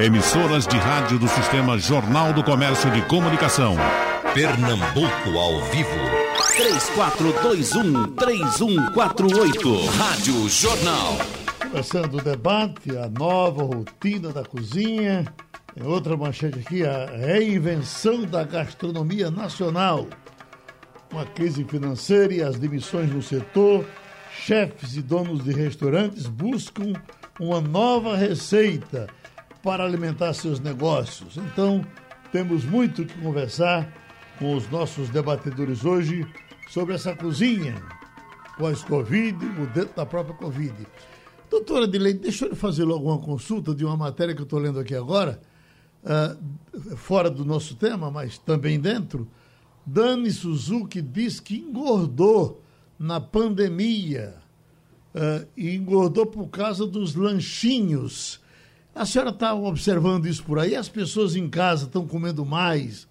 Emissoras de rádio do Sistema Jornal do Comércio de Comunicação. Pernambuco ao vivo. 3421-3148. Rádio Jornal. Começando o debate, a nova rotina da cozinha. Em outra manchete aqui, a reinvenção da gastronomia nacional. Com a crise financeira e as demissões no setor, chefes e donos de restaurantes buscam uma nova receita para alimentar seus negócios. Então, temos muito que conversar com os nossos debatedores hoje sobre essa cozinha pós-Covid, o dentro da própria Covid. Doutora Dileide, deixa eu fazer logo uma consulta de uma matéria que eu estou lendo aqui agora, uh, fora do nosso tema, mas também dentro. Dani Suzuki diz que engordou na pandemia uh, e engordou por causa dos lanchinhos. A senhora está observando isso por aí? As pessoas em casa estão comendo mais,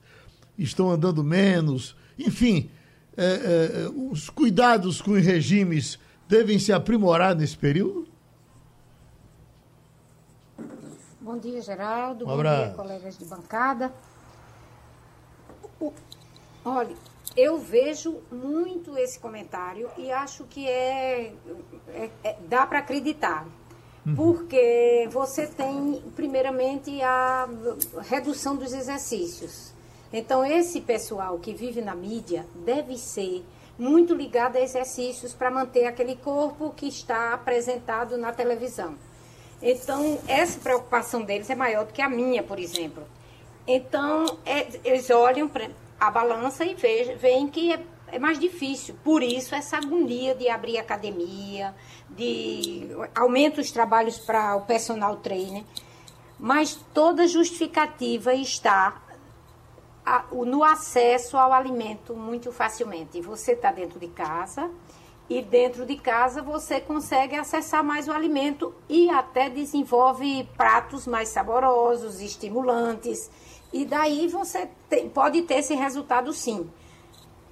estão andando menos, enfim, é, é, os cuidados com os regimes devem se aprimorar nesse período? Bom dia, Geraldo. Um Bom dia, colegas de bancada. Olha, eu vejo muito esse comentário e acho que é, é- é- dá para acreditar. Porque você tem, primeiramente, a redução dos exercícios. Então, esse pessoal que vive na mídia deve ser muito ligado a exercícios para manter aquele corpo que está apresentado na televisão. Então, essa preocupação deles é maior do que a minha, por exemplo. Então, é- eles olham para a balança e veem que é, é mais difícil. Por isso, essa agonia de abrir academia, de aumenta os trabalhos para o personal trainer. Mas toda justificativa está no acesso ao alimento muito facilmente. Você está dentro de casa e dentro de casa você consegue acessar mais o alimento e até desenvolve pratos mais saborosos, estimulantes. E daí você tem- pode ter esse resultado sim.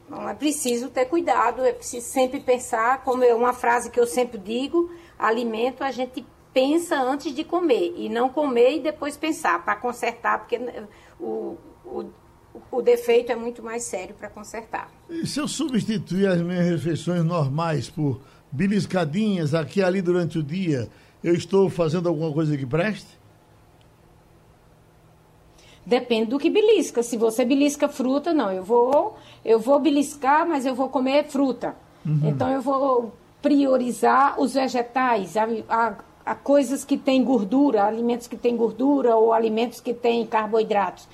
Não é preciso ter cuidado, é preciso sempre pensar, como é uma frase que eu sempre digo, alimento a gente pensa antes de comer e não comer e depois pensar para consertar, porque o, o, o defeito é muito mais sério para consertar. E se eu substituir as minhas refeições normais por beliscadinhas aqui e ali durante o dia, eu estou fazendo alguma coisa que preste? Depende do que belisca. Se você belisca fruta, não. Eu vou, eu vou beliscar, mas eu vou comer fruta. Então eu vou priorizar os vegetais, a, a- a coisas que têm gordura, alimentos que têm gordura ou alimentos que têm carboidratos.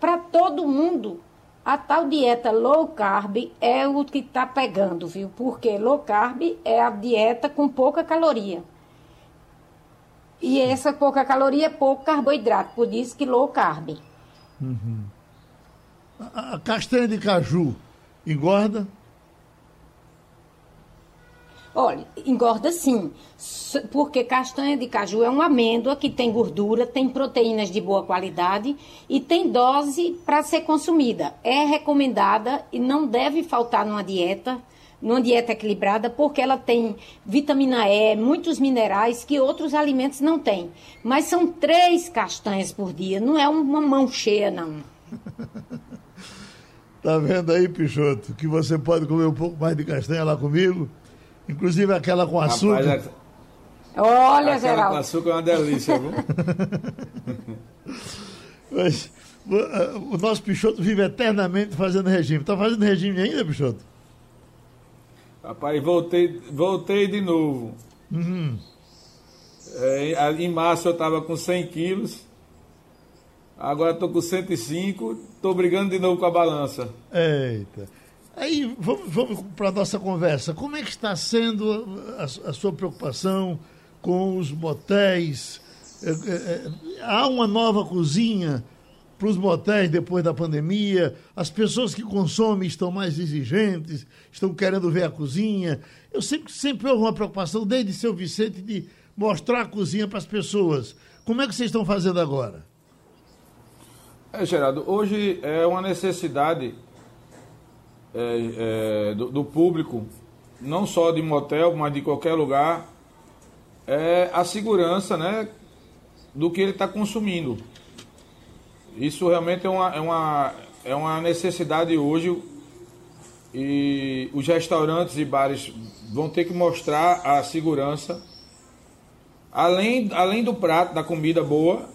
Para todo mundo, a tal dieta low carb é o que está pegando, viu? Porque low carb é a dieta com pouca caloria. E essa pouca caloria é pouco carboidrato, por isso que low carb. A, a castanha de caju engorda? Olha, engorda sim, porque castanha de caju é uma amêndoa que tem gordura, tem proteínas de boa qualidade e tem dose para ser consumida. É recomendada e não deve faltar numa dieta, numa dieta equilibrada, porque ela tem vitamina E, muitos minerais que outros alimentos não têm. Mas são três castanhas por dia, não é uma mão cheia, não. Tá vendo aí, Pichoto, que você pode comer um pouco mais de castanha lá comigo? Inclusive aquela com açúcar. Rapaz, Olha, aquela com Geraldo. açúcar é uma delícia, viu? Mas o, a- o nosso Pichoto vive eternamente fazendo regime. Tá fazendo regime ainda, Pichoto? Rapaz, voltei, voltei de novo. É, em março eu estava com 100 quilos, agora estou com 105, estou brigando de novo com a balança. Eita. Aí, vamos, vamos para a nossa conversa. Como é que está sendo a, a sua preocupação com os motéis? É, é, é, há uma nova cozinha para os motéis depois da pandemia? As pessoas que consomem estão mais exigentes, estão querendo ver a cozinha. Eu sempre, sempre houve uma preocupação, desde seu Vicente, de mostrar a cozinha para as pessoas. Como é que vocês estão fazendo agora? É, Geraldo, hoje é uma necessidade é, é, do, do público, não só de motel, mas de qualquer lugar, é a segurança, né? do que ele está consumindo. Isso realmente é uma, é, uma, é uma necessidade hoje e os restaurantes e bares vão ter que mostrar a segurança. Além, além do prato, da comida boa,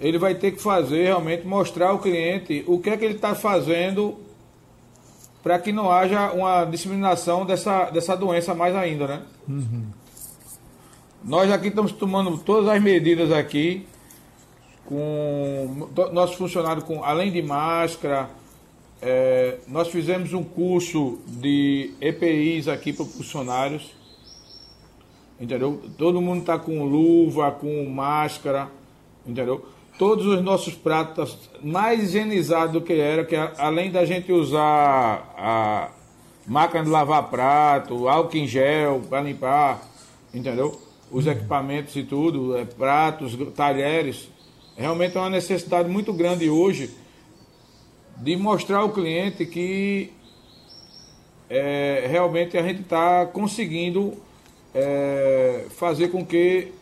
ele vai ter que fazer realmente mostrar ao cliente o que é que ele está fazendo para que não haja uma disseminação dessa, dessa doença mais ainda, né? Uhum. Nós aqui estamos tomando todas as medidas aqui, com nossos funcionários com além de máscara, é, nós fizemos um curso de EPIs aqui para os funcionários, entendeu? Todo mundo está com luva, com máscara, entendeu? todos os nossos pratos mais higienizados do que era, que além da gente usar a máquina de lavar prato, álcool em gel para limpar, entendeu? Os equipamentos e tudo, é, pratos, talheres. Realmente é uma necessidade muito grande hoje de mostrar ao cliente que é, realmente a gente está conseguindo é, fazer com que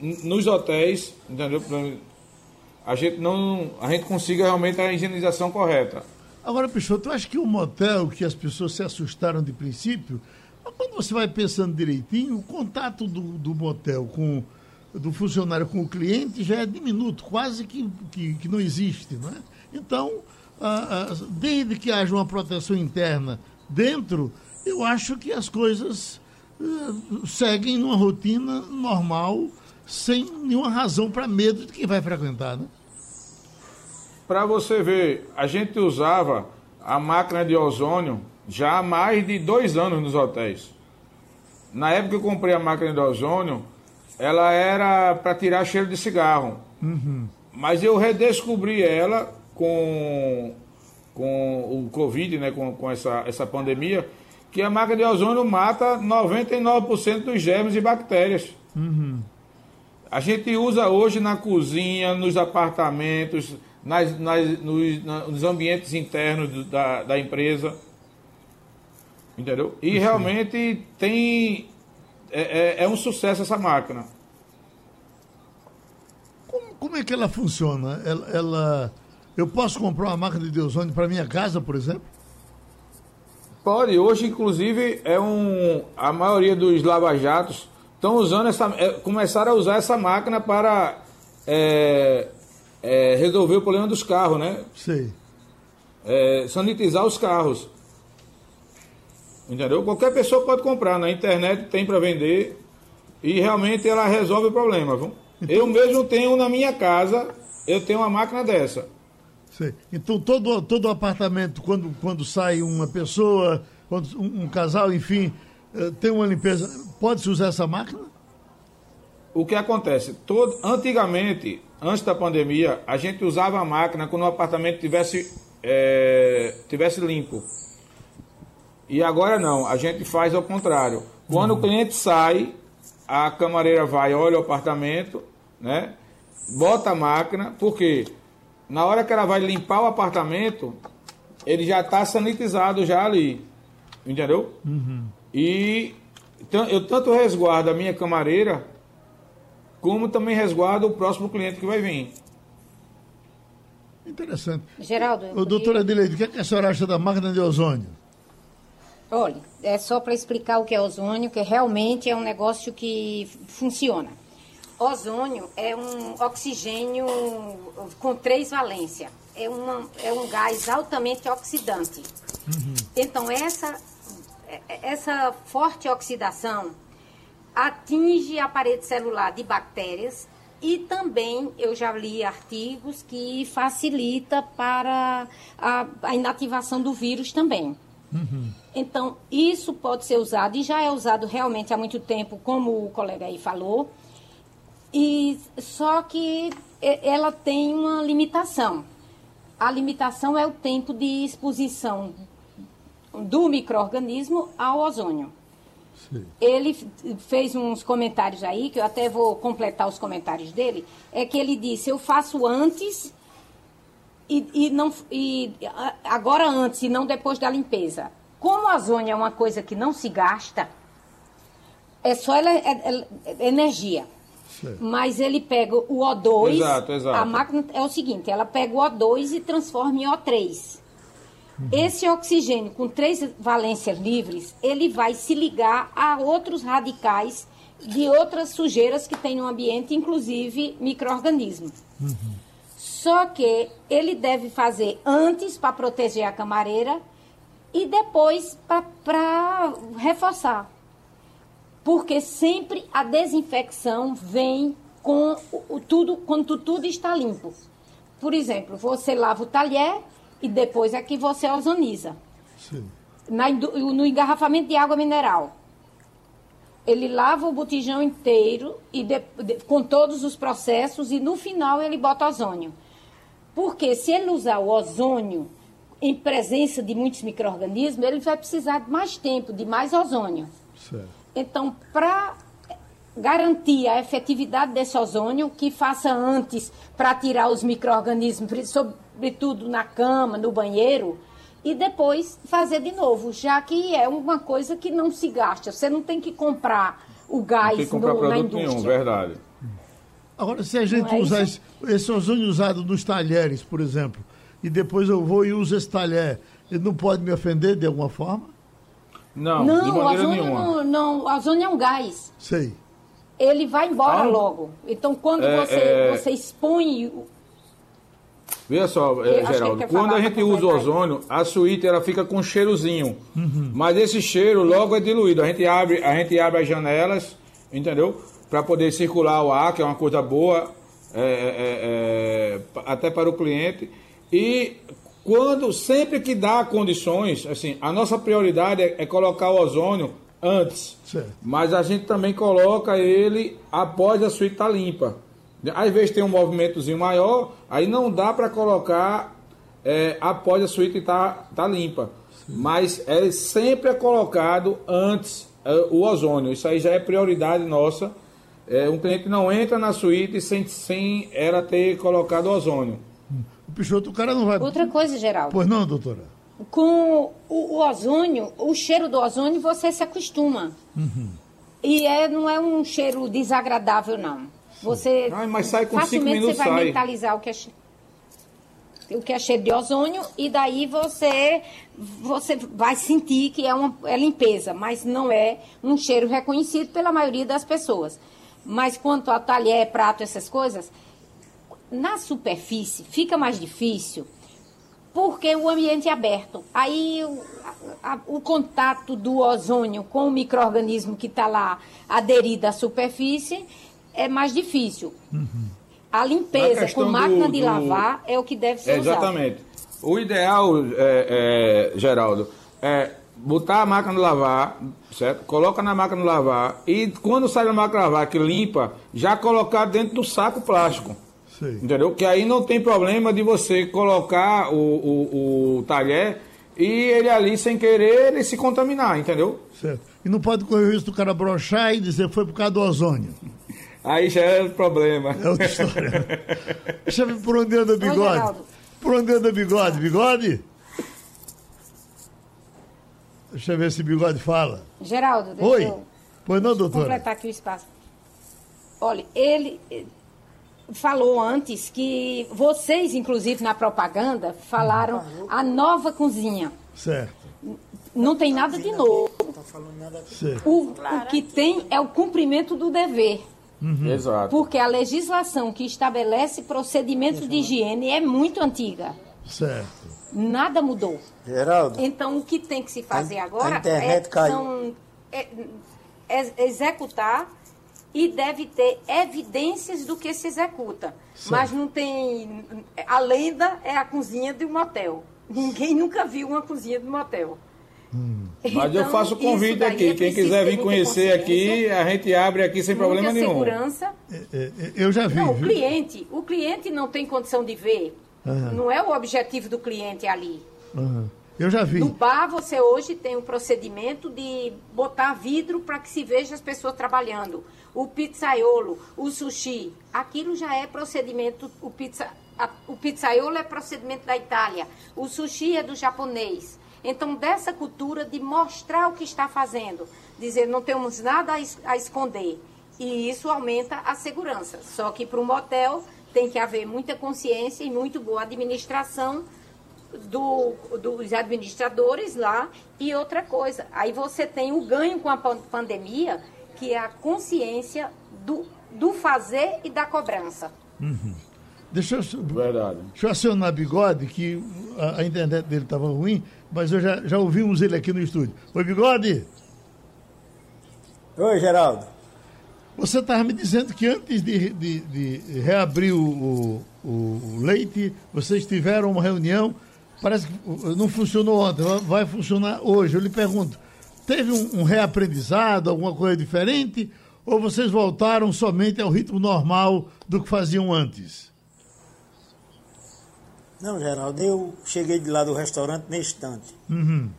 nos hotéis, a gente não a gente consiga realmente a higienização correta. Agora, Peixoto, eu acho que o motel que as pessoas se assustaram de princípio, quando você vai pensando direitinho, o contato do, do motel com do funcionário com o cliente já é diminuto, quase que, que, que não existe. Não é? Então, ah, ah, desde que haja uma proteção interna dentro, eu acho que as coisas ah, seguem numa rotina normal, sem nenhuma razão para medo de quem vai frequentar. Né? Para você ver, a gente usava a máquina de ozônio já há mais de dois anos nos hotéis. Na época que eu comprei a máquina de ozônio, ela era para tirar cheiro de cigarro. Uhum. Mas eu redescobri ela com, com o Covid, né, com, com essa, essa pandemia, que a máquina de ozônio mata 99% dos germes e bactérias. Uhum. A gente usa hoje na cozinha, nos apartamentos, nas, nas, nos, nos, ambientes internos da, da empresa. Entendeu? E Sim. realmente tem. É, é, é, um sucesso essa máquina. Como, como é que ela funciona? Ela, ela, eu posso comprar uma máquina de ozônio para minha casa, por exemplo? Pode. Hoje, inclusive, é um. A maioria dos lava-jatos estão usando essa. É, começaram a usar essa máquina para. É, é, resolver o problema dos carros, né? Sim. É, sanitizar os carros. Entendeu? Qualquer pessoa pode comprar, na internet tem para vender e realmente ela resolve o problema, viu? Então, eu mesmo tenho na minha casa, eu tenho uma máquina dessa. Sim. Então todo, todo apartamento, quando, quando sai uma pessoa, quando, um, um casal, enfim, eh, tem uma limpeza, pode-se usar essa máquina? O que acontece? Todo, antigamente, antes da pandemia, a gente usava a máquina quando o apartamento tivesse, é, tivesse limpo. E agora não, a gente faz ao contrário. Quando uhum. o cliente sai, a camareira vai, olha o apartamento, né? Bota a máquina, porque na hora que ela vai limpar o apartamento, ele já está sanitizado já ali. Entendeu? Uhum. E eu tanto resguardo a minha camareira como também resguarda o próximo cliente que vai vir. Interessante. Geraldo. O doutora Adileide, o que, é que a senhora acha da máquina de ozônio? Olha, é só para explicar o que é ozônio, que realmente é um negócio que funciona. Ozônio é um oxigênio com três valências. É, uma, é um gás altamente oxidante. Uhum. Então, essa, essa forte oxidação atinge a parede celular de bactérias e também eu já li artigos que facilita para a, a inativação do vírus também. Uhum. Então, isso pode ser usado e já é usado realmente há muito tempo, como o colega aí falou. E só que ela tem uma limitação. A limitação é o tempo de exposição do microorganismo ao ozônio. Ele fez uns comentários aí, que eu até vou completar os comentários dele, é que ele disse, eu faço antes e, e não e agora antes e não depois da limpeza. Como a ozônio é uma coisa que não se gasta, é só ela, é, é, é energia. Mas ele pega o O2. Exato, exato. A máquina é o seguinte: ela pega o O2 e transforma em O3. Uhum. Esse oxigênio com três valências livres, ele vai se ligar a outros radicais de outras sujeiras que tem no ambiente, inclusive micro-organismos. Uhum. Só que ele deve fazer antes para proteger a camareira e depois para reforçar. Porque sempre a desinfecção vem com o, tudo, quando tudo está limpo. Por exemplo, você lava o talher e depois é que você ozoniza. Sim. Na, no engarrafamento de água mineral. Ele lava o botijão inteiro e de, de, com todos os processos e no final ele bota ozônio. Porque se ele usar o ozônio em presença de muitos micro-organismos, ele vai precisar de mais tempo, de mais ozônio. Certo. Então, para garantir a efetividade desse ozônio, que faça antes para tirar os micro-organismos, sobretudo na cama, no banheiro, e depois fazer de novo, já que é uma coisa que não se gasta. Você não tem que comprar o gás não tem que comprar no, na indústria. Nenhum, verdade. Agora, se a gente é usar esse, esse ozônio usado nos talheres, por exemplo, e depois eu vou e uso esse talher, ele não pode me ofender de alguma forma? Não, não de maneira ozônio nenhuma. Não, não, o ozônio é um gás. Sei. Ele vai embora ah, logo. Então, quando é, você, é... você expõe Veja só, é, Geraldo, quando a gente usa o ozônio, a suíte ela fica com um cheirozinho. Uhum. Mas esse cheiro logo é diluído. A gente abre, a gente abre as janelas, entendeu? Para poder circular o ar, que é uma coisa boa é, é, é, é, até para o cliente. E quando, sempre que dá condições, assim, a nossa prioridade é, é colocar o ozônio antes. Certo. Mas a gente também coloca ele após a suíte estar tá limpa. Às vezes tem um movimentozinho maior, aí não dá para colocar é, após a suíte estar tá, tá limpa. Sim. Mas é sempre é colocado antes é, o ozônio. Isso aí já é prioridade nossa. É, um cliente não entra na suíte sem, sem ela ter colocado o ozônio. O Pichoto, o cara não vai. Outra coisa, Geraldo. Pois não, doutora? Com o, o ozônio, o cheiro do ozônio, você se acostuma. Uhum. E é, não é um cheiro desagradável, não. Você Ai, mas sai com facilmente minutos, você vai sai. mentalizar o que é o que é cheiro de ozônio e daí você você vai sentir que é uma é limpeza, mas não é um cheiro reconhecido pela maioria das pessoas. Mas quanto a talher, prato, essas coisas, na superfície fica mais difícil porque o ambiente é aberto. Aí o, a, o contato do ozônio com o microorganismo que está lá aderido à superfície é mais difícil. Uhum. A limpeza com máquina do, de lavar do... é o que deve ser Exatamente. Usado. O ideal, é, é, Geraldo, é botar a máquina de lavar, certo? Coloca na máquina de lavar e quando sai da máquina de lavar que limpa, já colocar dentro do saco plástico. Sim. Entendeu? Que aí não tem problema de você colocar o, o, o talher e ele ali sem querer ele se contaminar, entendeu? Certo. E não pode correr o risco do cara brochar e dizer foi por causa do ozônio. Aí já é problema. É outra história. Deixa eu ver por onde anda bigode. Por onde anda bigode? Bigode? Deixa eu ver se bigode fala. Geraldo, deixa Oi. eu pois não, doutora. completar aqui o espaço. Olha, ele falou antes que vocês, inclusive na propaganda, falaram a nova cozinha. Certo. Não tem nada de novo. O, o que tem é o cumprimento do dever. Uhum. Exato. Porque a legislação que estabelece procedimentos de higiene é muito antiga. Certo. Nada mudou. Geraldo. Então, o que tem que se fazer a, agora a internet é, caiu. São, é, é, executar e deve ter evidências do que se executa. Certo. Mas não tem. A lenda é a cozinha de um motel. Ninguém nunca viu uma cozinha de um motel. Hum. Mas então, eu faço convite aqui. É Quem quiser vir conhecer aqui, a gente abre aqui sem problema nenhum. segurança. É, é, eu já vi. Não, o cliente, o cliente não tem condição de ver. Uhum. Não é o objetivo do cliente ali. Uhum. Eu já vi. No bar, você hoje tem um procedimento de botar vidro para que se veja as pessoas trabalhando. O pizzaiolo, o sushi, aquilo já é procedimento. O, pizza, a, o pizzaiolo é procedimento da Itália. O sushi é do japonês. Então, dessa cultura de mostrar o que está fazendo, dizer não temos nada a, esconder. E isso aumenta a segurança. Só que para um motel tem que haver muita consciência e muito boa administração do, dos administradores lá. E outra coisa, aí você tem o ganho com a pandemia, que é a consciência do, do fazer e da cobrança. Uhum. Deixa eu, Verdade. deixa eu acionar Bigode, que a, a internet dele estava ruim, mas eu já, já ouvimos ele aqui no estúdio. Oi, Bigode! Oi, Geraldo. Você estava me dizendo que antes de, de, de reabrir o, o, o, leite, vocês tiveram uma reunião, parece que não funcionou ontem, vai funcionar hoje. Eu lhe pergunto, teve um, um reaprendizado, alguma coisa diferente, ou vocês voltaram somente ao ritmo normal do que faziam antes? Não, Geraldo, eu cheguei de lá do restaurante nesse instante. Uhum.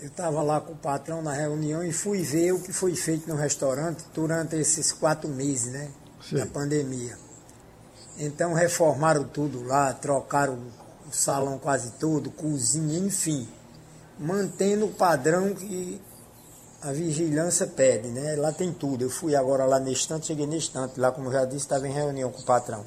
Eu estava lá com o patrão na reunião e fui ver o que foi feito no restaurante durante esses quatro meses, né? Sim. Da pandemia. Então reformaram tudo lá, trocaram o salão quase todo, cozinha, enfim. Mantendo o padrão que a vigilância pede, né? Lá tem tudo. Eu fui agora lá nesse instante, cheguei nesse instante, lá como eu já disse, estava em reunião com o patrão.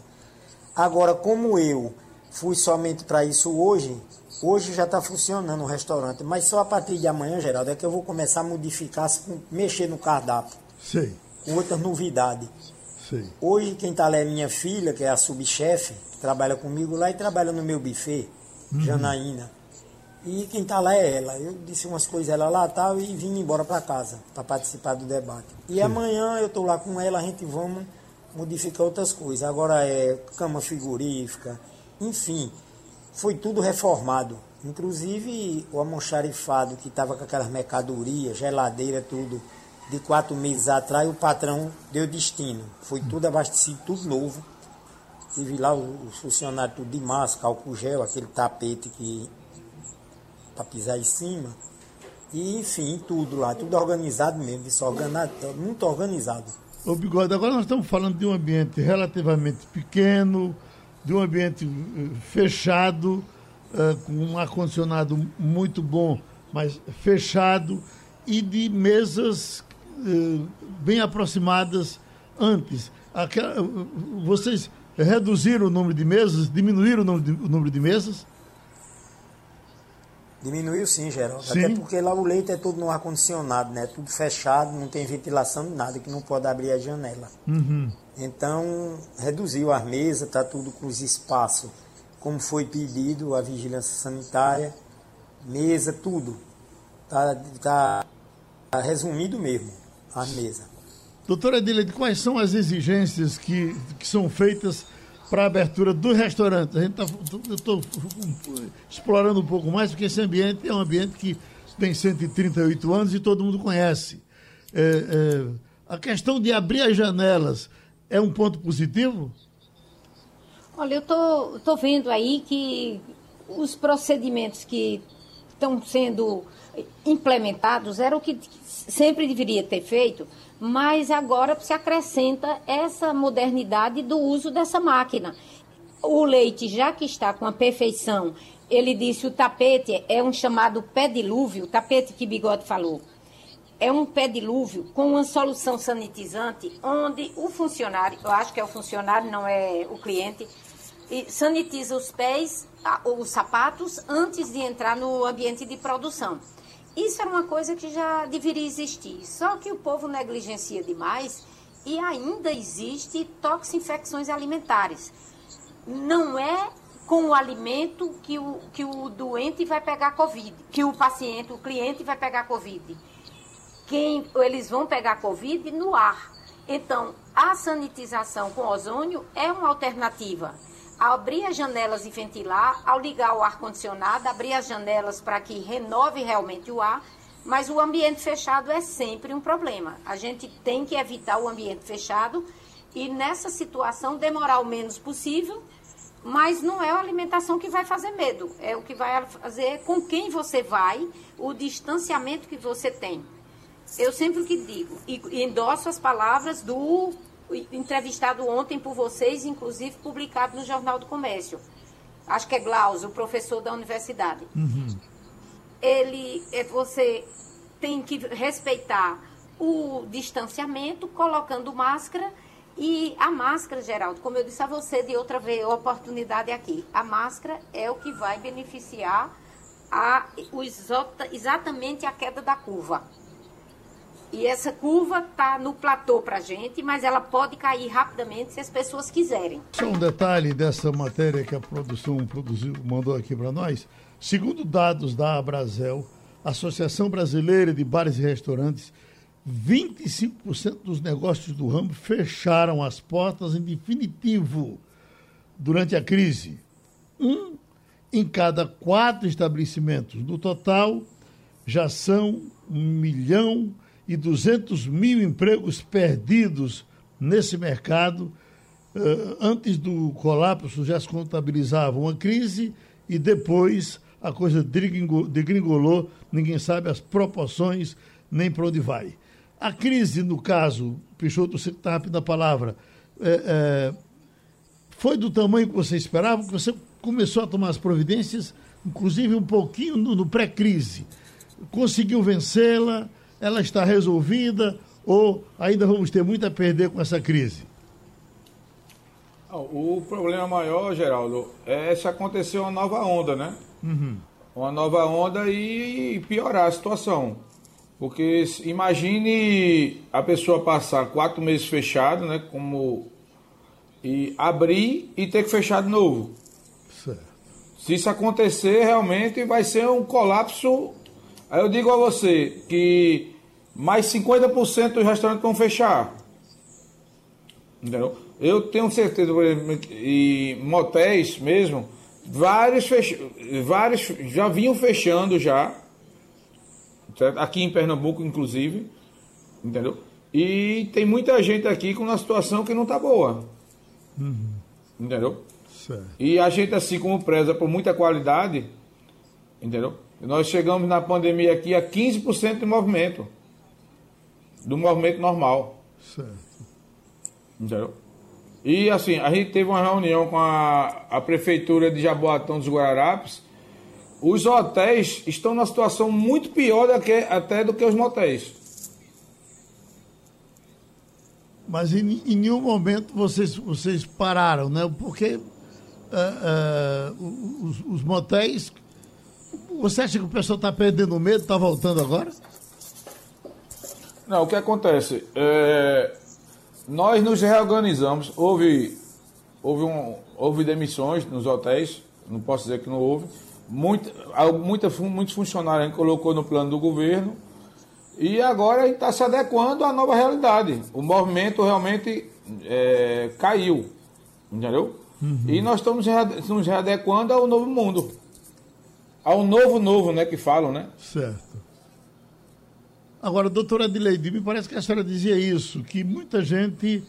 Agora, como eu fui somente para isso hoje, Hoje já está funcionando o restaurante, mas só a partir de amanhã, Geraldo, é que eu vou começar a modificar, mexer no cardápio. Sei. Com outras novidades. Sei. Hoje quem está lá é minha filha, que é a subchefe, que trabalha comigo lá e trabalha no meu buffet, uhum. Janaína. E quem está lá é ela. Eu disse umas coisas ela lá tal e vim embora para casa para participar do debate. E Sim. amanhã eu estou lá com ela, a gente vamos modificar outras coisas. Agora é cama frigorífica, enfim foi tudo reformado. Inclusive o almoxarifado que estava com aquelas mercadorias, geladeira, tudo, de quatro meses atrás, o patrão deu destino. Foi tudo abastecido, tudo novo. Tive lá os funcionários tudo de máscara, álcool gel, aquele tapete que para pisar em cima. E enfim, tudo lá, tudo organizado mesmo, desorganizado, muito organizado. Ô Bigode, agora nós estamos falando de um ambiente relativamente pequeno, de um ambiente eh, fechado, uh, com um ar-condicionado muito bom, mas fechado, e de mesas uh, bem aproximadas antes. Aquela, vocês reduziram o número de mesas, diminuíram o número de, o número de mesas? Diminuiu sim, Geraldo. Sim. Até porque lá o leite é tudo no ar-condicionado, né? Tudo fechado, não tem ventilação de nada, que não pode abrir a janela. Uhum. Então, reduziu as mesas, está tudo com os espaços, como foi pedido, a vigilância sanitária, mesa, tudo. Está tá, tá resumido mesmo, a mesa. Doutora Adelaide, quais são as exigências que, que são feitas para a abertura do restaurante. A gente tá, eu estou explorando um pouco mais, porque esse ambiente é um ambiente que tem 138 anos e todo mundo conhece. É, é, a questão de abrir as janelas é um ponto positivo? Olha, eu tô, tô vendo aí que os procedimentos que estão sendo implementados eram o que sempre deveria ter feito, mas agora se acrescenta essa modernidade do uso dessa máquina. O leite, já que está com a perfeição, ele disse o tapete é um chamado pé dilúvio, tapete que Bigode falou. É um pé dilúvio com uma solução sanitizante, onde o funcionário, eu acho que é o funcionário, não é o cliente, sanitiza os pés, os sapatos, antes de entrar no ambiente de produção. Isso era uma coisa que já deveria existir. Só que o povo negligencia demais e ainda existe toxinfecções alimentares. Não é com o alimento que o, que o doente vai pegar Covid, que o paciente, o cliente vai pegar Covid. Quem, eles vão pegar Covid no ar. Então, a sanitização com ozônio é uma alternativa abrir as janelas e ventilar, ao ligar o ar-condicionado, abrir as janelas para que renove realmente o ar, mas o ambiente fechado é sempre um problema. A gente tem que evitar o ambiente fechado e nessa situação demorar o menos possível, mas não é a alimentação que vai fazer medo, é o que vai fazer com quem você vai, o distanciamento que você tem. Eu sempre que digo, e endosso as palavras do entrevistado ontem por vocês, inclusive publicado no Jornal do Comércio. Acho que é Glaucio, o professor da universidade. Uhum. Ele, é, você tem que respeitar o distanciamento, colocando máscara e a máscara, Geraldo, como eu disse a você de outra vez, oportunidade aqui, a máscara é o que vai beneficiar a, o, exatamente a queda da curva. E essa curva está no platô para a gente, mas ela pode cair rapidamente se as pessoas quiserem. Só um detalhe dessa matéria que a produção produziu, mandou aqui para nós. Segundo dados da Abrazel, Associação Brasileira de Bares e Restaurantes, 25% dos negócios do ramo fecharam as portas em definitivo durante a crise. Um em cada quatro estabelecimentos. No total, já são 1 milhão 200 mil empregos perdidos nesse mercado. Uh, antes do colapso já se contabilizava uma crise e depois a coisa degringolou, ninguém sabe as proporções nem para onde vai. A crise, no caso, Peixoto, você está rápido na palavra, é, é, foi do tamanho que você esperava, que você começou a tomar as providências, inclusive um pouquinho no, no pré-crise. Conseguiu vencê-la? Ela está resolvida? Ou ainda vamos ter muito a perder com essa crise? O problema maior, Geraldo, é se acontecer uma nova onda, né? Uhum. Uma nova onda e piorar a situação. Porque imagine a pessoa passar quatro meses fechado, né? Como e abrir e ter que fechar de novo. Certo. Se isso acontecer, realmente vai ser um colapso. Aí eu digo a você que mais 50% dos restaurantes vão fechar. Entendeu? Eu tenho certeza, por exemplo, e motéis mesmo, vários, fech... vários já vinham fechando já certo? aqui em Pernambuco, inclusive, entendeu? E tem muita gente aqui com uma situação que não está boa, uhum. entendeu? Certo. E a gente, assim como preza por muita qualidade, entendeu? Nós chegamos na pandemia aqui a 15% de movimento, do movimento normal. Certo. Entendeu? E assim, a gente teve uma reunião com a, a Prefeitura de Jaboatão dos Guararapes, os hotéis estão numa situação muito pior do que, até do que os motéis. Mas em, em nenhum momento vocês, vocês pararam, né? Porque uh, uh, os, os, motéis. Você acha que o pessoal está perdendo medo, está voltando agora? Não, o que acontece? É, nós nos reorganizamos. Houve, houve, um, houve demissões nos hotéis, não posso dizer que não houve muito, muita, muitos funcionários a gente colocou no plano do governo e agora a gente está se adequando à nova realidade. O movimento realmente é, caiu, entendeu? Uhum. E nós estamos nos readequando ao novo mundo. Ao novo novo, né, que falam, né? Certo. Agora, doutora Adileide, me parece que a senhora dizia isso, que muita gente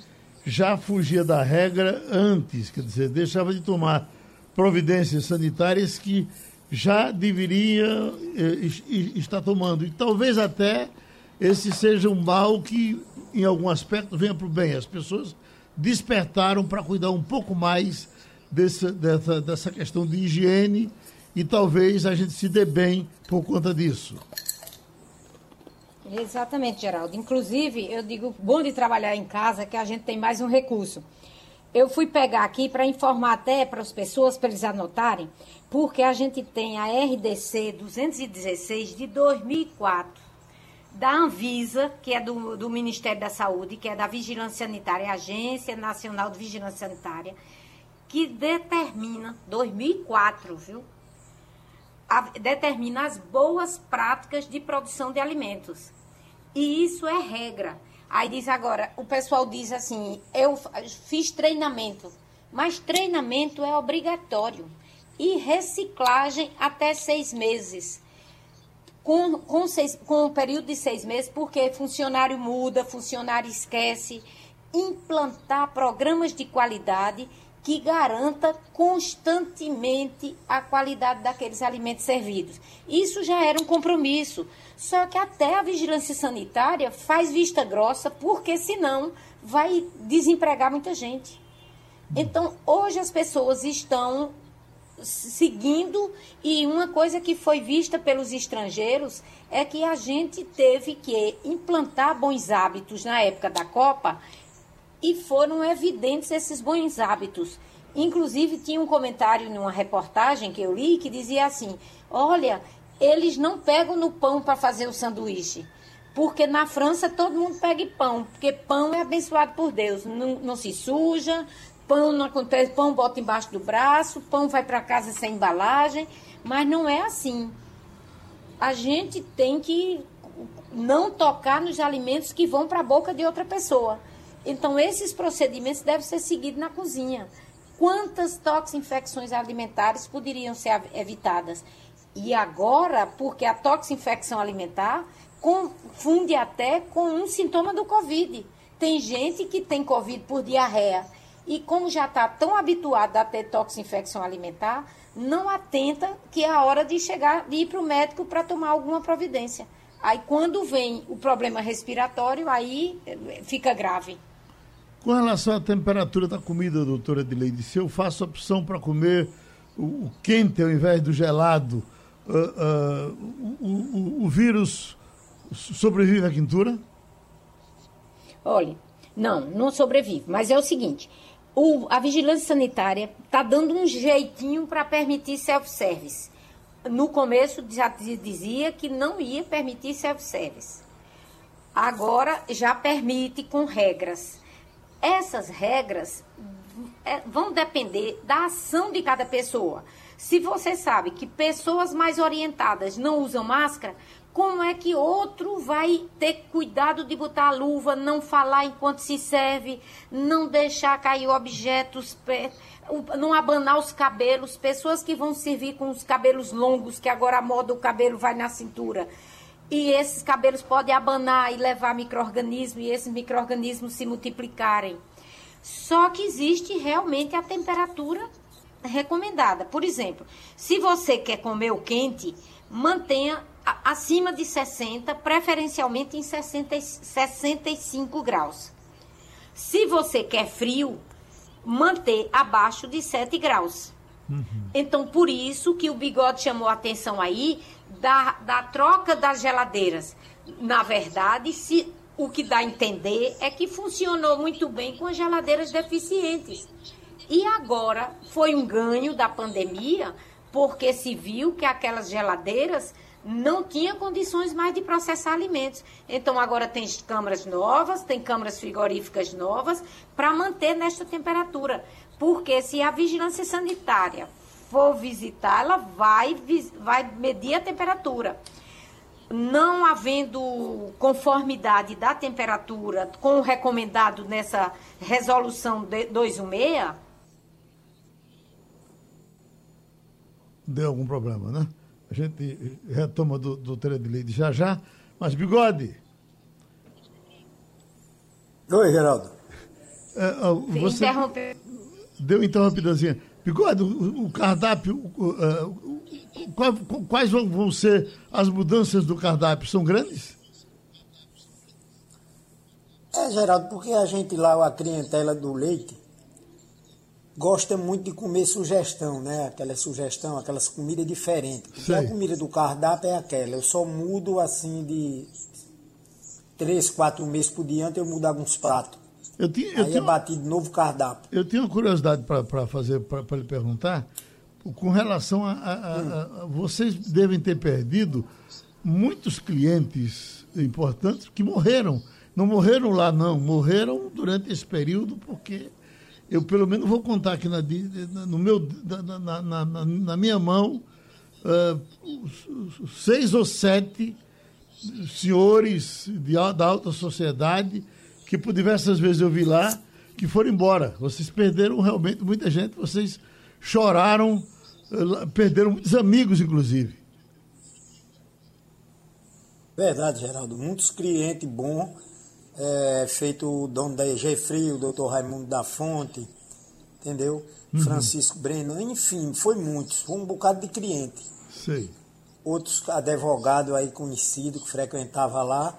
já fugia da regra antes, quer dizer, deixava de tomar providências sanitárias que já deveria eh, estar tomando. E talvez até esse seja um mal que, em algum aspecto, venha para o bem. As pessoas despertaram para cuidar um pouco mais desse, dessa, dessa questão de higiene e talvez a gente se dê bem por conta disso. Exatamente, Geraldo. Inclusive, eu digo, bom de trabalhar em casa que a gente tem mais um recurso. Eu fui pegar aqui para informar até para as pessoas, para eles anotarem, porque a gente tem a RDC 216 de 2004, da Anvisa, que é do, do Ministério da Saúde, que é da Vigilância Sanitária, Agência Nacional de Vigilância Sanitária, que determina, 2004, viu? A, determina as boas práticas de produção de alimentos. E isso é regra. Aí diz agora, o pessoal diz assim, eu fiz treinamento, mas treinamento é obrigatório. E reciclagem até seis meses. Com, com, seis, com um período de seis meses, porque funcionário muda, funcionário esquece. Implantar programas de qualidade que garanta constantemente a qualidade daqueles alimentos servidos. Isso já era um compromisso. Só que até a vigilância sanitária faz vista grossa, porque senão vai desempregar muita gente. Então, hoje as pessoas estão seguindo e uma coisa que foi vista pelos estrangeiros é que a gente teve que implantar bons hábitos na época da Copa e foram evidentes esses bons hábitos. Inclusive, tinha um comentário numa reportagem que eu li que dizia assim: olha, eles não pegam no pão para fazer o sanduíche. Porque na França todo mundo pega pão, porque pão é abençoado por Deus, não, não se suja, pão não acontece, pão bota embaixo do braço, pão vai para casa sem embalagem, mas não é assim. A gente tem que não tocar nos alimentos que vão para a boca de outra pessoa. Então, esses procedimentos devem ser seguidos na cozinha. Quantas toxinfecções alimentares poderiam ser evitadas? E agora, porque a toxinfecção alimentar confunde até com um sintoma do Covid. Tem gente que tem Covid por diarreia e, como já está tão habituado a ter toxinfecção alimentar, não atenta que é a hora de chegar, de ir para o médico para tomar alguma providência. Aí, quando vem o problema respiratório, aí eh, fica grave. Com relação à temperatura da comida, doutora Edileide, se eu faço opção para comer o, o, quente ao invés do gelado, uh, uh, o, o, o, vírus sobrevive à quintura? Olha, não, não sobrevive. Mas é o seguinte: a vigilância sanitária está dando um jeitinho para permitir self-service. No começo já dizia que não ia permitir self-service. Agora já permite com regras. Essas regras é, vão depender da ação de cada pessoa. Se você sabe que pessoas mais orientadas não usam máscara, como é que outro vai ter cuidado de botar a luva, não falar enquanto se serve, não deixar cair objetos, não abanar os cabelos, pessoas que vão servir com os cabelos longos, que agora a moda o cabelo vai na cintura e esses cabelos podem abanar e levar micro-organismos e esses micro-organismos se multiplicarem. Só que existe realmente a temperatura recomendada. Por exemplo, se você quer comer o quente, mantenha acima de 60, preferencialmente em 60, 65 graus. Se você quer frio, manter abaixo de 7 graus. Uhum. Então, por isso que o bigode chamou a atenção aí da, da troca das geladeiras. Na verdade, se o que dá a entender é que funcionou muito bem com as geladeiras deficientes. E agora foi um ganho da pandemia, porque se viu que aquelas geladeiras não tinham condições mais de processar alimentos. Então agora tem câmaras novas, tem câmaras frigoríficas novas para manter nesta temperatura. Porque se a vigilância sanitária for visitar, ela vai, vai medir a temperatura. Não havendo conformidade da temperatura com o recomendado nessa resolução 216, deu algum problema, né? A gente retoma do, do de Leite já já, mas bigode. Oi, Geraldo. É, você deu interrompidazinha. Bigode, o, o cardápio, uh, quais vão ser as mudanças do cardápio? São grandes? É, Geraldo, porque a gente lá, a clientela do leite, gosta muito de comer sugestão, né? Aquela sugestão, aquelas comidas diferentes. Porque a comida do cardápio é aquela. Eu só mudo assim de três, quatro meses por diante, eu mudo alguns pratos. Eu tinha, eu Aí tinha, é batido novo cardápio. Eu tenho uma curiosidade para fazer, para lhe perguntar, com relação a, a, a, a, Vocês devem ter perdido muitos clientes importantes que morreram. Não morreram lá, não. Morreram durante esse período, porque eu, pelo menos, vou contar aqui na, no meu, na, na, na, na minha mão uh, seis ou sete senhores de, da alta sociedade que por diversas vezes eu vi lá, que foram embora. Vocês perderam realmente muita gente, vocês choraram, eh, perderam muitos amigos, inclusive. Verdade, Geraldo. Muitos clientes bons, é, feito o dono da EG Frio, o doutor Raimundo da Fonte, entendeu? Uhum. Francisco Breno, enfim, foi muitos, foi um bocado de cliente. Sei. Outros advogados aí conhecidos que frequentava lá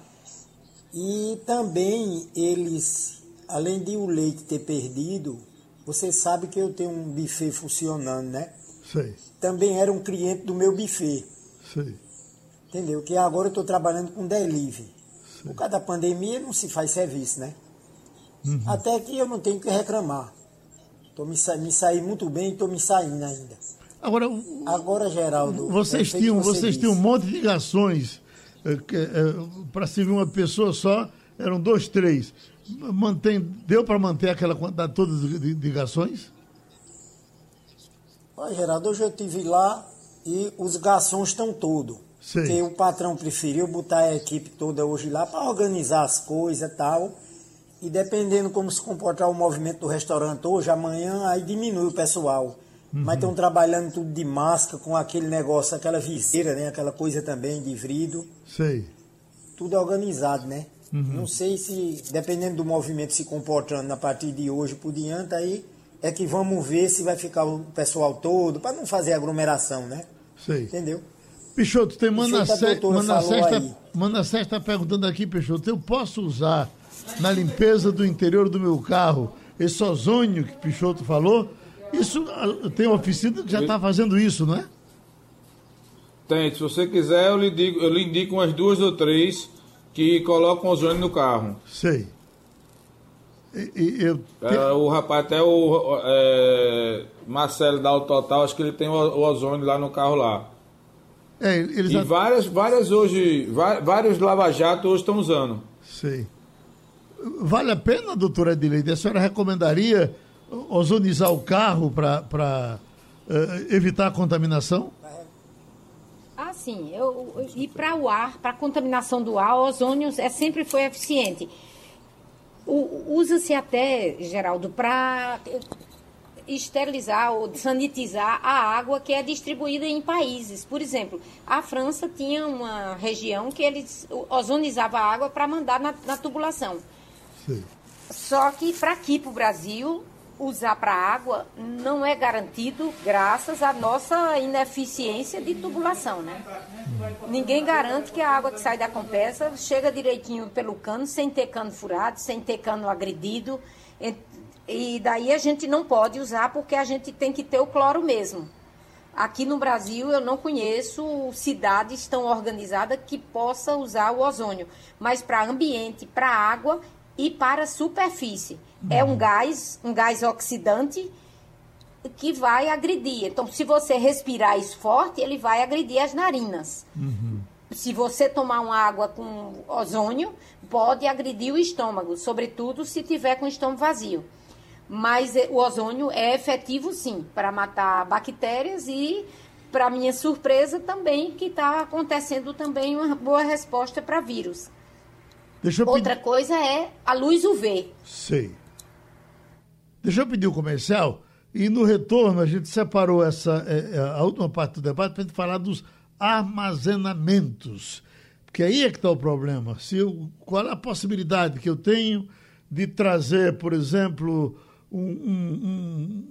e também eles, além de o leite ter perdido, você sabe que eu tenho um buffet funcionando, né? Sei, também era um cliente do meu buffet. sei. Entendeu? Que agora eu estou trabalhando com delivery. Por causa da pandemia não se faz serviço, né? Uhum. Até que eu não tenho que reclamar. Tô me, sa me saí muito bem e estou me saindo ainda. Agora, Agora, Geraldo. vocês é tinham, você vocês tinham um monte de ligações para servir uma pessoa só, eram dois, três. Mantém, deu para manter aquela quantidade toda de, ligações? Ó, Geraldo, hoje eu estive lá e os garçons estão todos. Porque o patrão preferiu botar a equipe toda hoje lá para organizar as coisas e tal. E dependendo como se comportar o movimento do restaurante hoje, amanhã, aí diminui o pessoal. Mas estão trabalhando tudo de máscara, com aquele negócio, aquela viseira, né? Aquela coisa também de vidro. Sei. Tudo organizado, né? Não sei se, dependendo do movimento se comportando a partir de hoje por diante, aí é que vamos ver se vai ficar o pessoal todo, para não fazer aglomeração, né? Sei. Entendeu? Peixoto, tem Manassés. Manassés está perguntando aqui, Peixoto, eu posso usar na limpeza do interior do meu carro esse ozônio que Peixoto falou? Isso tem oficina que já está fazendo isso, não é? Tem, se você quiser, eu lhe, digo, eu lhe indico umas duas ou três que colocam ozônio no carro. Sei. E, e eu É, o rapaz, até o é, Marcelo da Autototal, acho que ele tem o, o ozônio lá no carro lá. é, eles E já- várias, várias hoje, vários lava-jato hoje estão usando. Sei. Vale a pena, doutora Edileide? A senhora recomendaria ozonizar o carro para evitar a contaminação? Ah, sim. Eu, eu- e para o ar, para a contaminação do ar, o ozônio é, sempre foi eficiente. Usa-se até, Geraldo, para esterilizar ou sanitizar a água que é distribuída em países. Por exemplo, a França tinha uma região que eles ozonizavam a água para mandar na, na tubulação. Sei. Só que para aqui, para o Brasil, usar para água não é garantido graças à nossa ineficiência de tubulação, né? Ninguém garante que a água que sai da Compesa chega direitinho pelo cano, sem ter cano furado, sem ter cano agredido. E- E daí a gente não pode usar porque a gente tem que ter o cloro mesmo. Aqui no Brasil eu não conheço cidades tão organizadas que possa usar o ozônio, mas para ambiente, para água e para superfície. É um gás, um gás oxidante que vai agredir. Então, se você respirar isso forte, ele vai agredir as narinas. Se você tomar uma água com ozônio, pode agredir o estômago, sobretudo se tiver com o estômago vazio. Mas eh, o ozônio é efetivo sim para matar bactérias e, para minha surpresa, também que está acontecendo também uma boa resposta para vírus. Deixa Outra pedir. coisa é a luz UV. Sei. Deixa eu pedir o comercial. E no retorno a gente separou essa é, é, a última parte do debate para a gente falar dos armazenamentos. Porque aí é que está o problema. Se eu, qual é a possibilidade que eu tenho de trazer, por exemplo, um, um-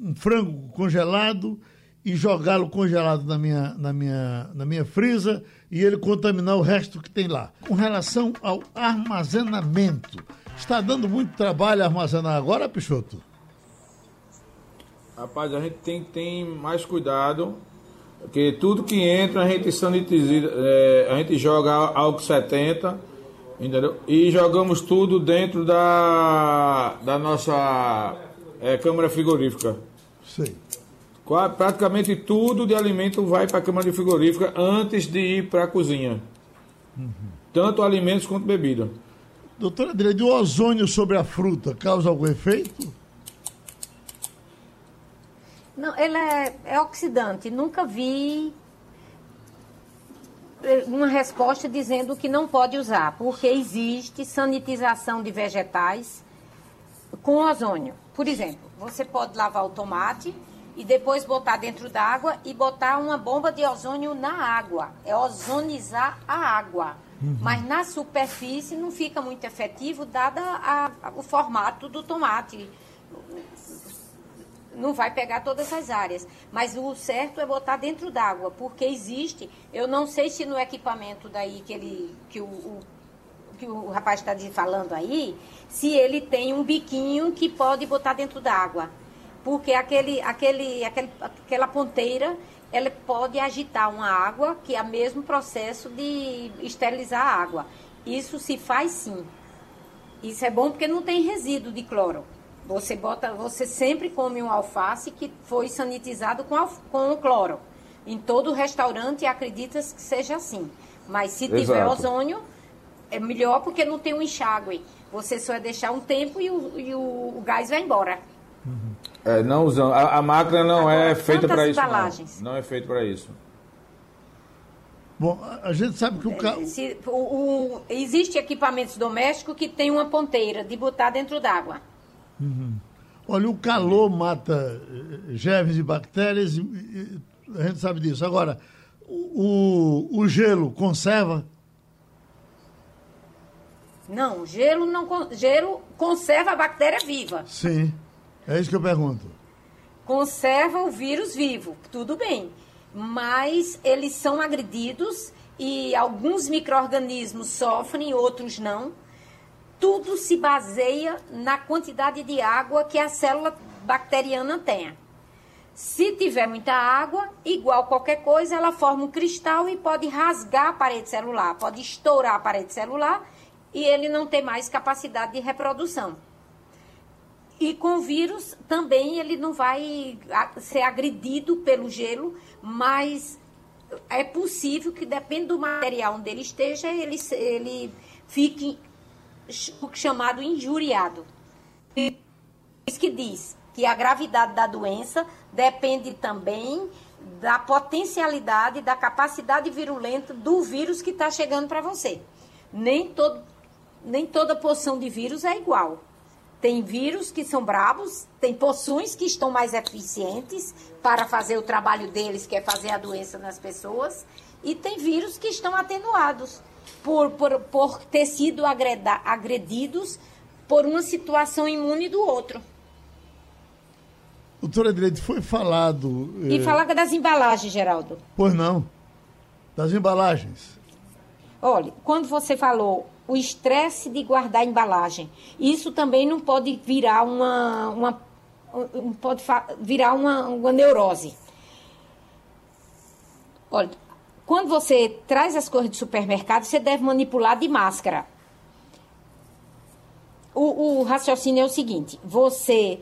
um- um frango congelado e jogá-lo congelado na minha, na, minha, na minha frisa e ele contaminar o resto que tem lá. Com relação ao armazenamento, está dando muito trabalho armazenar agora, Pichoto? Rapaz, a gente tem que ter mais cuidado, porque tudo que entra a gente sanitiza, é, a gente joga álcool 70, entendeu? E jogamos tudo dentro da, da nossa é, câmara frigorífica. Sei. Praticamente tudo de alimento vai para a câmara frigorífica antes de ir para a cozinha. Tanto alimentos quanto bebida. Doutora Adriane, o ozônio sobre a fruta causa algum efeito? Não, ele é, é oxidante. Nunca vi eh, uma resposta dizendo que não pode usar, porque existe sanitização de vegetais com ozônio. Por exemplo, você pode lavar o tomate e depois botar dentro d'água e botar uma bomba de ozônio na água. É ozonizar a água. Mas na superfície não fica muito efetivo, dada a- a- o formato do tomate não vai pegar todas as áreas. Mas o certo é botar dentro d'água, porque existe, eu não sei se no equipamento daí que ele que o, o- que o rapaz está falando aí, se ele tem um biquinho que pode botar dentro d'água. Porque aquele, aquele, aquele, aquela ponteira ela pode agitar uma água, que é o mesmo processo de esterilizar a água. Isso se faz sim. Isso é bom porque não tem resíduo de cloro. Você bota, você sempre come um alface que foi sanitizado com, com cloro. Em todo restaurante acredita-se que seja assim. Mas se tiver Exato. ozônio, é melhor porque não tem um enxágue. Você só é deixar um tempo e o, e o, o gás vai embora. É, não usando. A, a máquina não é Agora, feita quantas para isso. embalagens? Não. não é feita para isso. Bom, a- gente sabe que o carro. Se, o, o- existe equipamentos domésticos que tem uma ponteira de botar dentro d'água. Olha, o calor mata eh, germes e bactérias, a gente sabe disso. Agora, o, o gelo conserva? Não, gelo não gelo conserva a bactéria viva. Sim. É isso que eu pergunto. Conserva o vírus vivo, tudo bem. Mas eles são agredidos e alguns micro-organismos sofrem, outros não. Tudo se baseia na quantidade de água que a célula bacteriana tenha. Se tiver muita água, igual qualquer coisa, ela forma um cristal e pode rasgar a parede celular, pode estourar a parede celular e ele não tem mais capacidade de reprodução. E com o vírus também ele não vai ser agredido pelo gelo, mas é possível que, depende do material onde ele esteja, ele, ele fique ch- chamado injuriado. Isso que diz que a gravidade da doença depende também da potencialidade, da capacidade virulenta do vírus que está chegando para você. Nem, todo, nem toda porção de vírus é igual. Tem vírus que são bravos, tem porções que estão mais eficientes para fazer o trabalho deles, que é fazer a doença nas pessoas, e tem vírus que estão atenuados por, por, por ter sido agreda, agredidos por uma situação imune do outro. Doutora Direito, foi falado. E eh, falar das embalagens, Geraldo. Pois não. Das embalagens. Olha, quando você falou o estresse de guardar a embalagem, isso também não pode virar uma, uma um- pode virar uma, uma neurose. Olha, quando você traz as coisas do supermercado, você deve manipular de máscara. O, o raciocínio é o seguinte: você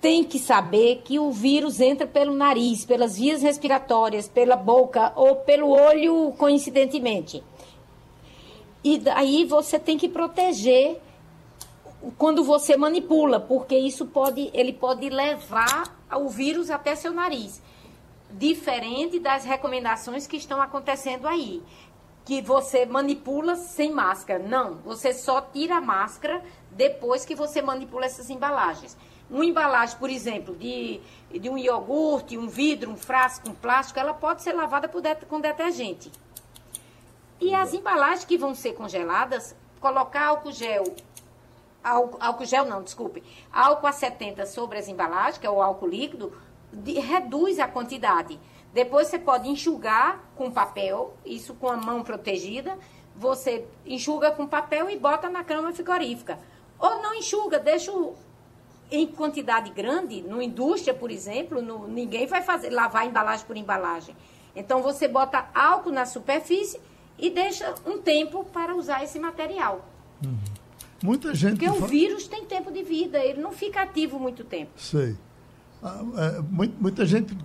tem que saber que o vírus entra pelo nariz, pelas vias respiratórias, pela boca ou pelo olho, coincidentemente. E daí você tem que proteger quando você manipula, porque isso pode, ele pode levar o vírus até seu nariz. Diferente das recomendações que estão acontecendo aí, que você manipula sem máscara. Não, você só tira a máscara depois que você manipula essas embalagens. Uma embalagem, por exemplo, de, de um iogurte, um vidro, um frasco, um plástico, ela pode ser lavada por com detergente. E as embalagens que vão ser congeladas, colocar álcool gel, álcool, álcool gel não, desculpe, álcool a 70 sobre as embalagens, que é o álcool líquido, de- reduz a quantidade. Depois você pode enxugar com papel, isso com a mão protegida, você enxuga com papel e bota na cama frigorífica. Ou não enxuga, deixa em quantidade grande, no indústria, por exemplo, no- ninguém vai fazer lavar embalagem por embalagem. Então você bota álcool na superfície e deixa um tempo para usar esse material. Muita gente. Porque o fa- vírus tem tempo de vida, ele não fica ativo muito tempo. Sei. Ah, é, mui- muita gente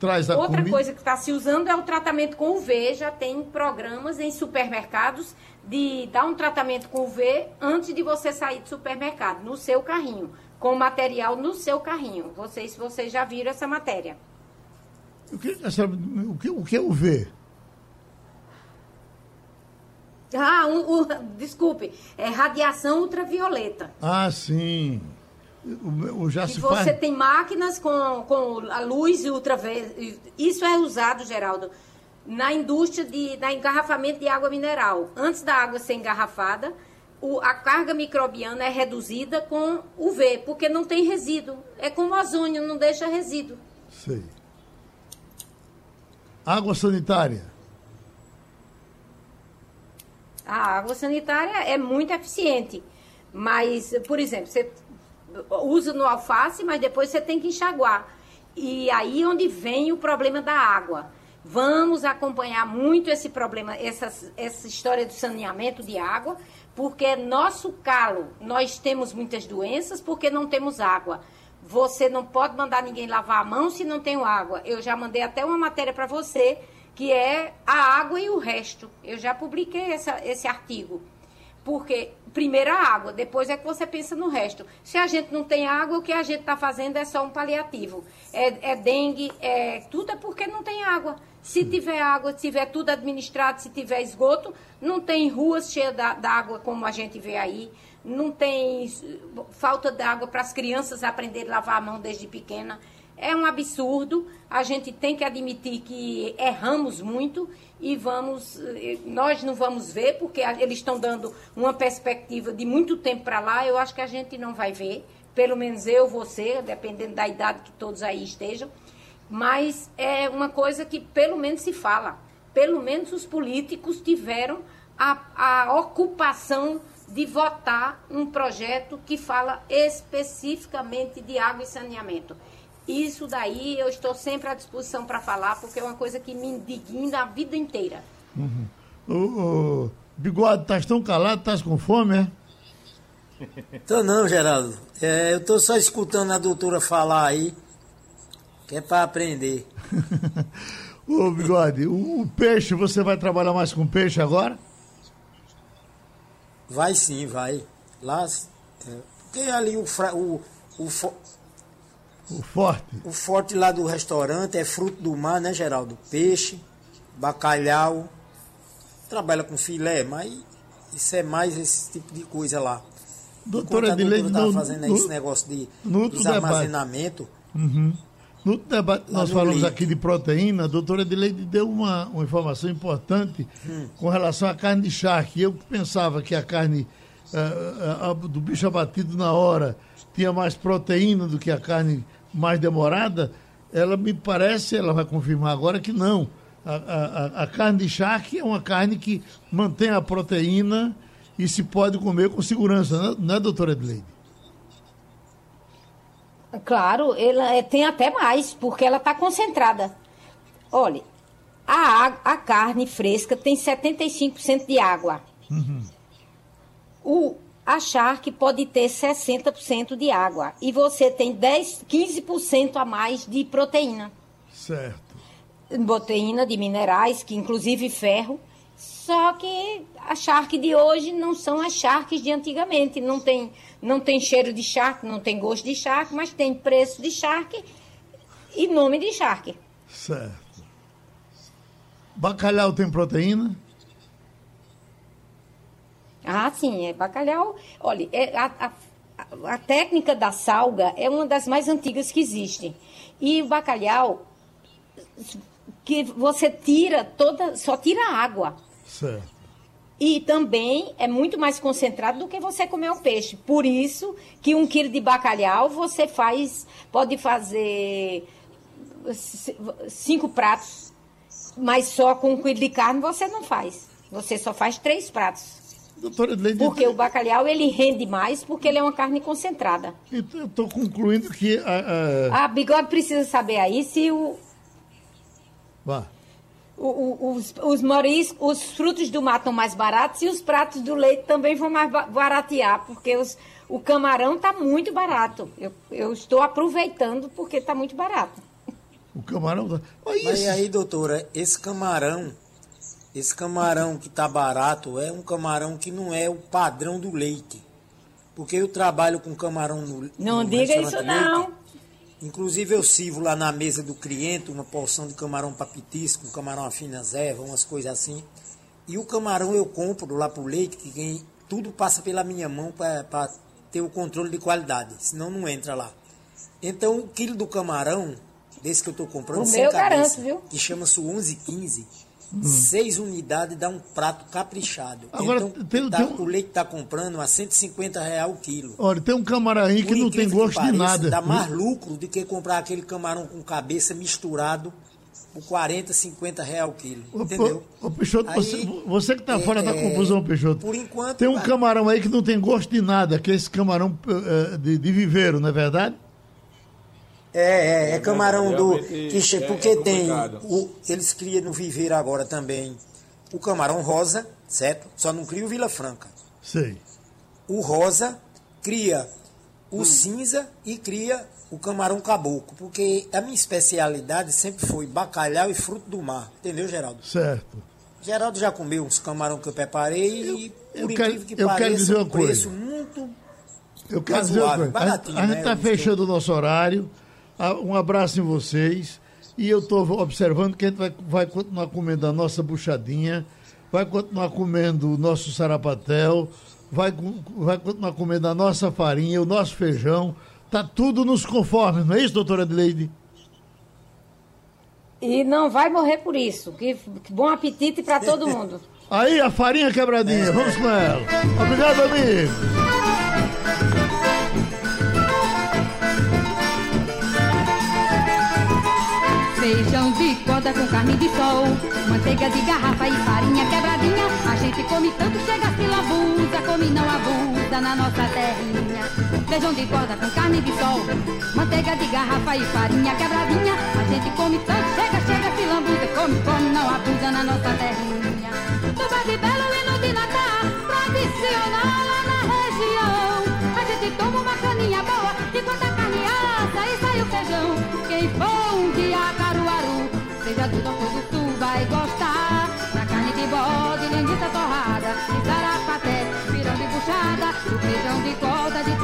traz a Outra comida. coisa que está se usando é o tratamento com UV. Já tem programas em supermercados de dar um tratamento com UV antes de você sair do supermercado, no seu carrinho, com o material no seu carrinho. Vocês, vocês já viram essa matéria. O que, a senhora- o que, o que é o V? Ah, um- um- desculpe, é radiação ultravioleta. Ah, sim. O, o já Que se você faz. tem máquinas com, com a luz ultravioleta. Isso é usado, Geraldo, na indústria de na engarrafamento de água mineral. Antes da água ser engarrafada, o- a carga microbiana é reduzida com UV, porque não tem resíduo. É como ozônio, não deixa resíduo. Sei. Água sanitária. A água sanitária é muito eficiente. Mas, por exemplo, você usa no alface, mas depois você tem que enxaguar. E aí onde vem o problema da água. Vamos acompanhar muito esse problema, essa, essa história do saneamento de água, porque nosso calo, nós temos muitas doenças porque não temos água. Você não pode mandar ninguém lavar a mão se não tem água. Eu já mandei até uma matéria para você, que é a água e o resto. Eu já publiquei essa, esse artigo. Porque primeiro a água, depois é que você pensa no resto. Se a gente não tem água, o que a gente está fazendo é só um paliativo. É, é dengue, é, tudo é porque não tem água. Se tiver água, se tiver tudo administrado, se tiver esgoto, não tem ruas cheias d'água como a gente vê aí, não tem falta d'água para as crianças aprenderem a lavar a mão desde pequena. É um absurdo. A gente tem que admitir que erramos muito e vamos, nós não vamos ver porque eles estão dando uma perspectiva de muito tempo para lá. Eu acho que a gente não vai ver, pelo menos eu, você, dependendo da idade que todos aí estejam mas é uma coisa que pelo menos se fala. Pelo menos os políticos tiveram a, a ocupação de votar um projeto que fala especificamente de água e saneamento. Isso daí eu estou sempre à disposição para falar, porque é uma coisa que me indigna a vida inteira. Uhum. O, o Bigode, estás tão calado, estás com fome, é? Tô não, Geraldo. É, eu tô só escutando a doutora falar aí. Que é para aprender. Ô, Bigode, o, o, peixe, você vai trabalhar mais com peixe agora? Vai sim, vai. Lá, é, porque ali o, o, o, o forte. O forte lá do restaurante é fruto do mar, né, Geraldo? Peixe, bacalhau. Trabalha com filé, mas isso é mais esse tipo de coisa lá. Doutora Edileide, estava fazendo no, esse negócio de, no, armazenamento. Uhum. No debate nós falamos leite. aqui de proteína, a doutora Edileide deu uma, uma informação importante hum. com relação à carne de charque. Eu pensava que a carne uh, uh, do bicho abatido na hora tinha mais proteína do que a carne mais demorada. Ela me parece, ela vai confirmar agora que não. A, a, a carne de charque é uma carne que mantém a proteína e se pode comer com segurança, não é, não é doutora Edileide? Claro, ela é, tem até mais, porque ela está concentrada. Olha, a, a carne fresca tem 75% de água. Uhum. O, a charque pode ter 60% de água. E você tem 10, 15% a mais de proteína. Certo. Proteína de minerais, que inclusive ferro. Só que a charque de hoje não são as charques de antigamente. Não tem, não tem cheiro de charque, não tem gosto de charque, mas tem preço de charque e nome de charque. Certo. Bacalhau tem proteína? Ah, sim, é bacalhau. Olha, é, a, a, a técnica da salga é uma das mais antigas que existem. E o bacalhau que você tira toda, só tira água. Certo. E também é muito mais concentrado do que você comer o peixe. Por isso que um quilo de bacalhau você faz, pode fazer cinco pratos, mas só com um quilo de carne você não faz. Você só faz três pratos. Doutora porque o bacalhau ele rende mais porque ele é uma carne concentrada. Então, eu estou concluindo que a, a... a bigode precisa saber aí se o Vá. O, o, os, os moriscos, os frutos do mar estão mais baratos e os pratos do leite também vão mais baratear, porque os, o camarão está muito barato. Eu, eu estou aproveitando porque está muito barato. O camarão tá... Mas aí, doutora, esse camarão, esse camarão que está barato é um camarão que não é o padrão do leite. Porque eu trabalho com camarão no. Não no diga isso, leite, não. Inclusive eu sirvo lá na mesa do cliente uma porção de camarão papitisco, camarão afinas ervas, umas coisas assim. E o camarão eu compro lá pro leite, que quem, tudo passa pela minha mão para ter o controle de qualidade, senão não entra lá. Então o quilo do camarão, desse que eu estou comprando, o sem meu cabeça, garanto, viu? que chama-se 1115, Hum. Seis unidades dá um prato caprichado. Agora, então, tem, tá, tem um... o leite está comprando a 150 reais o quilo. Olha, tem um camarão aí que não tem gosto pareça, de nada. Dá mais lucro do que comprar aquele camarão com cabeça misturado por 40, 50 reais o quilo. Entendeu? Ô, ô Peixoto, Aí, você, você que está é, fora da é, confusão, Peixoto. Por enquanto. Tem um a- camarão aí que não tem gosto de nada, que é esse camarão eh, de, de viveiro, não é verdade? É, é, é camarão do. Que che... é- Porque é tem. O, eles criam no viveiro agora também o camarão rosa, certo? Só não cria o Vila Franca. Sei. O rosa cria o cinza e cria o camarão caboclo. Porque a minha especialidade sempre foi bacalhau e fruto do mar. Entendeu, Geraldo? Certo. Geraldo já comeu uns camarão que eu preparei e, eu por quero- incrível que eu quero pareça, dizer uma um preço coisa. muito Eu quero dizer uma Razoável, coisa. A- A gente né? está Eu estou- fechando o nosso horário. Ah, Um abraço em vocês. E eu estou observando que a gente vai, vai continuar comendo a nossa buchadinha, vai continuar comendo o nosso sarapatel, vai, vai continuar comendo a nossa farinha, o nosso feijão. Tá tudo nos conformes, não é isso, doutora Adleide? E não vai morrer por isso. Que, que bom apetite para todo mundo. Aí, a farinha quebradinha, vamos com ela. Obrigado, amigo. Feijão de corda com carne de sol, manteiga de garrafa e farinha quebradinha. A gente come tanto, chega se lambuza, come não abusa na nossa terrinha. Feijão de corda com carne de sol, manteiga de garrafa e farinha quebradinha. A gente come tanto, chega, chega se lambuza, come, come não abusa na nossa terrinha. No Bate Belo e no de Natal, tradicional buchada, o feijão de corda, de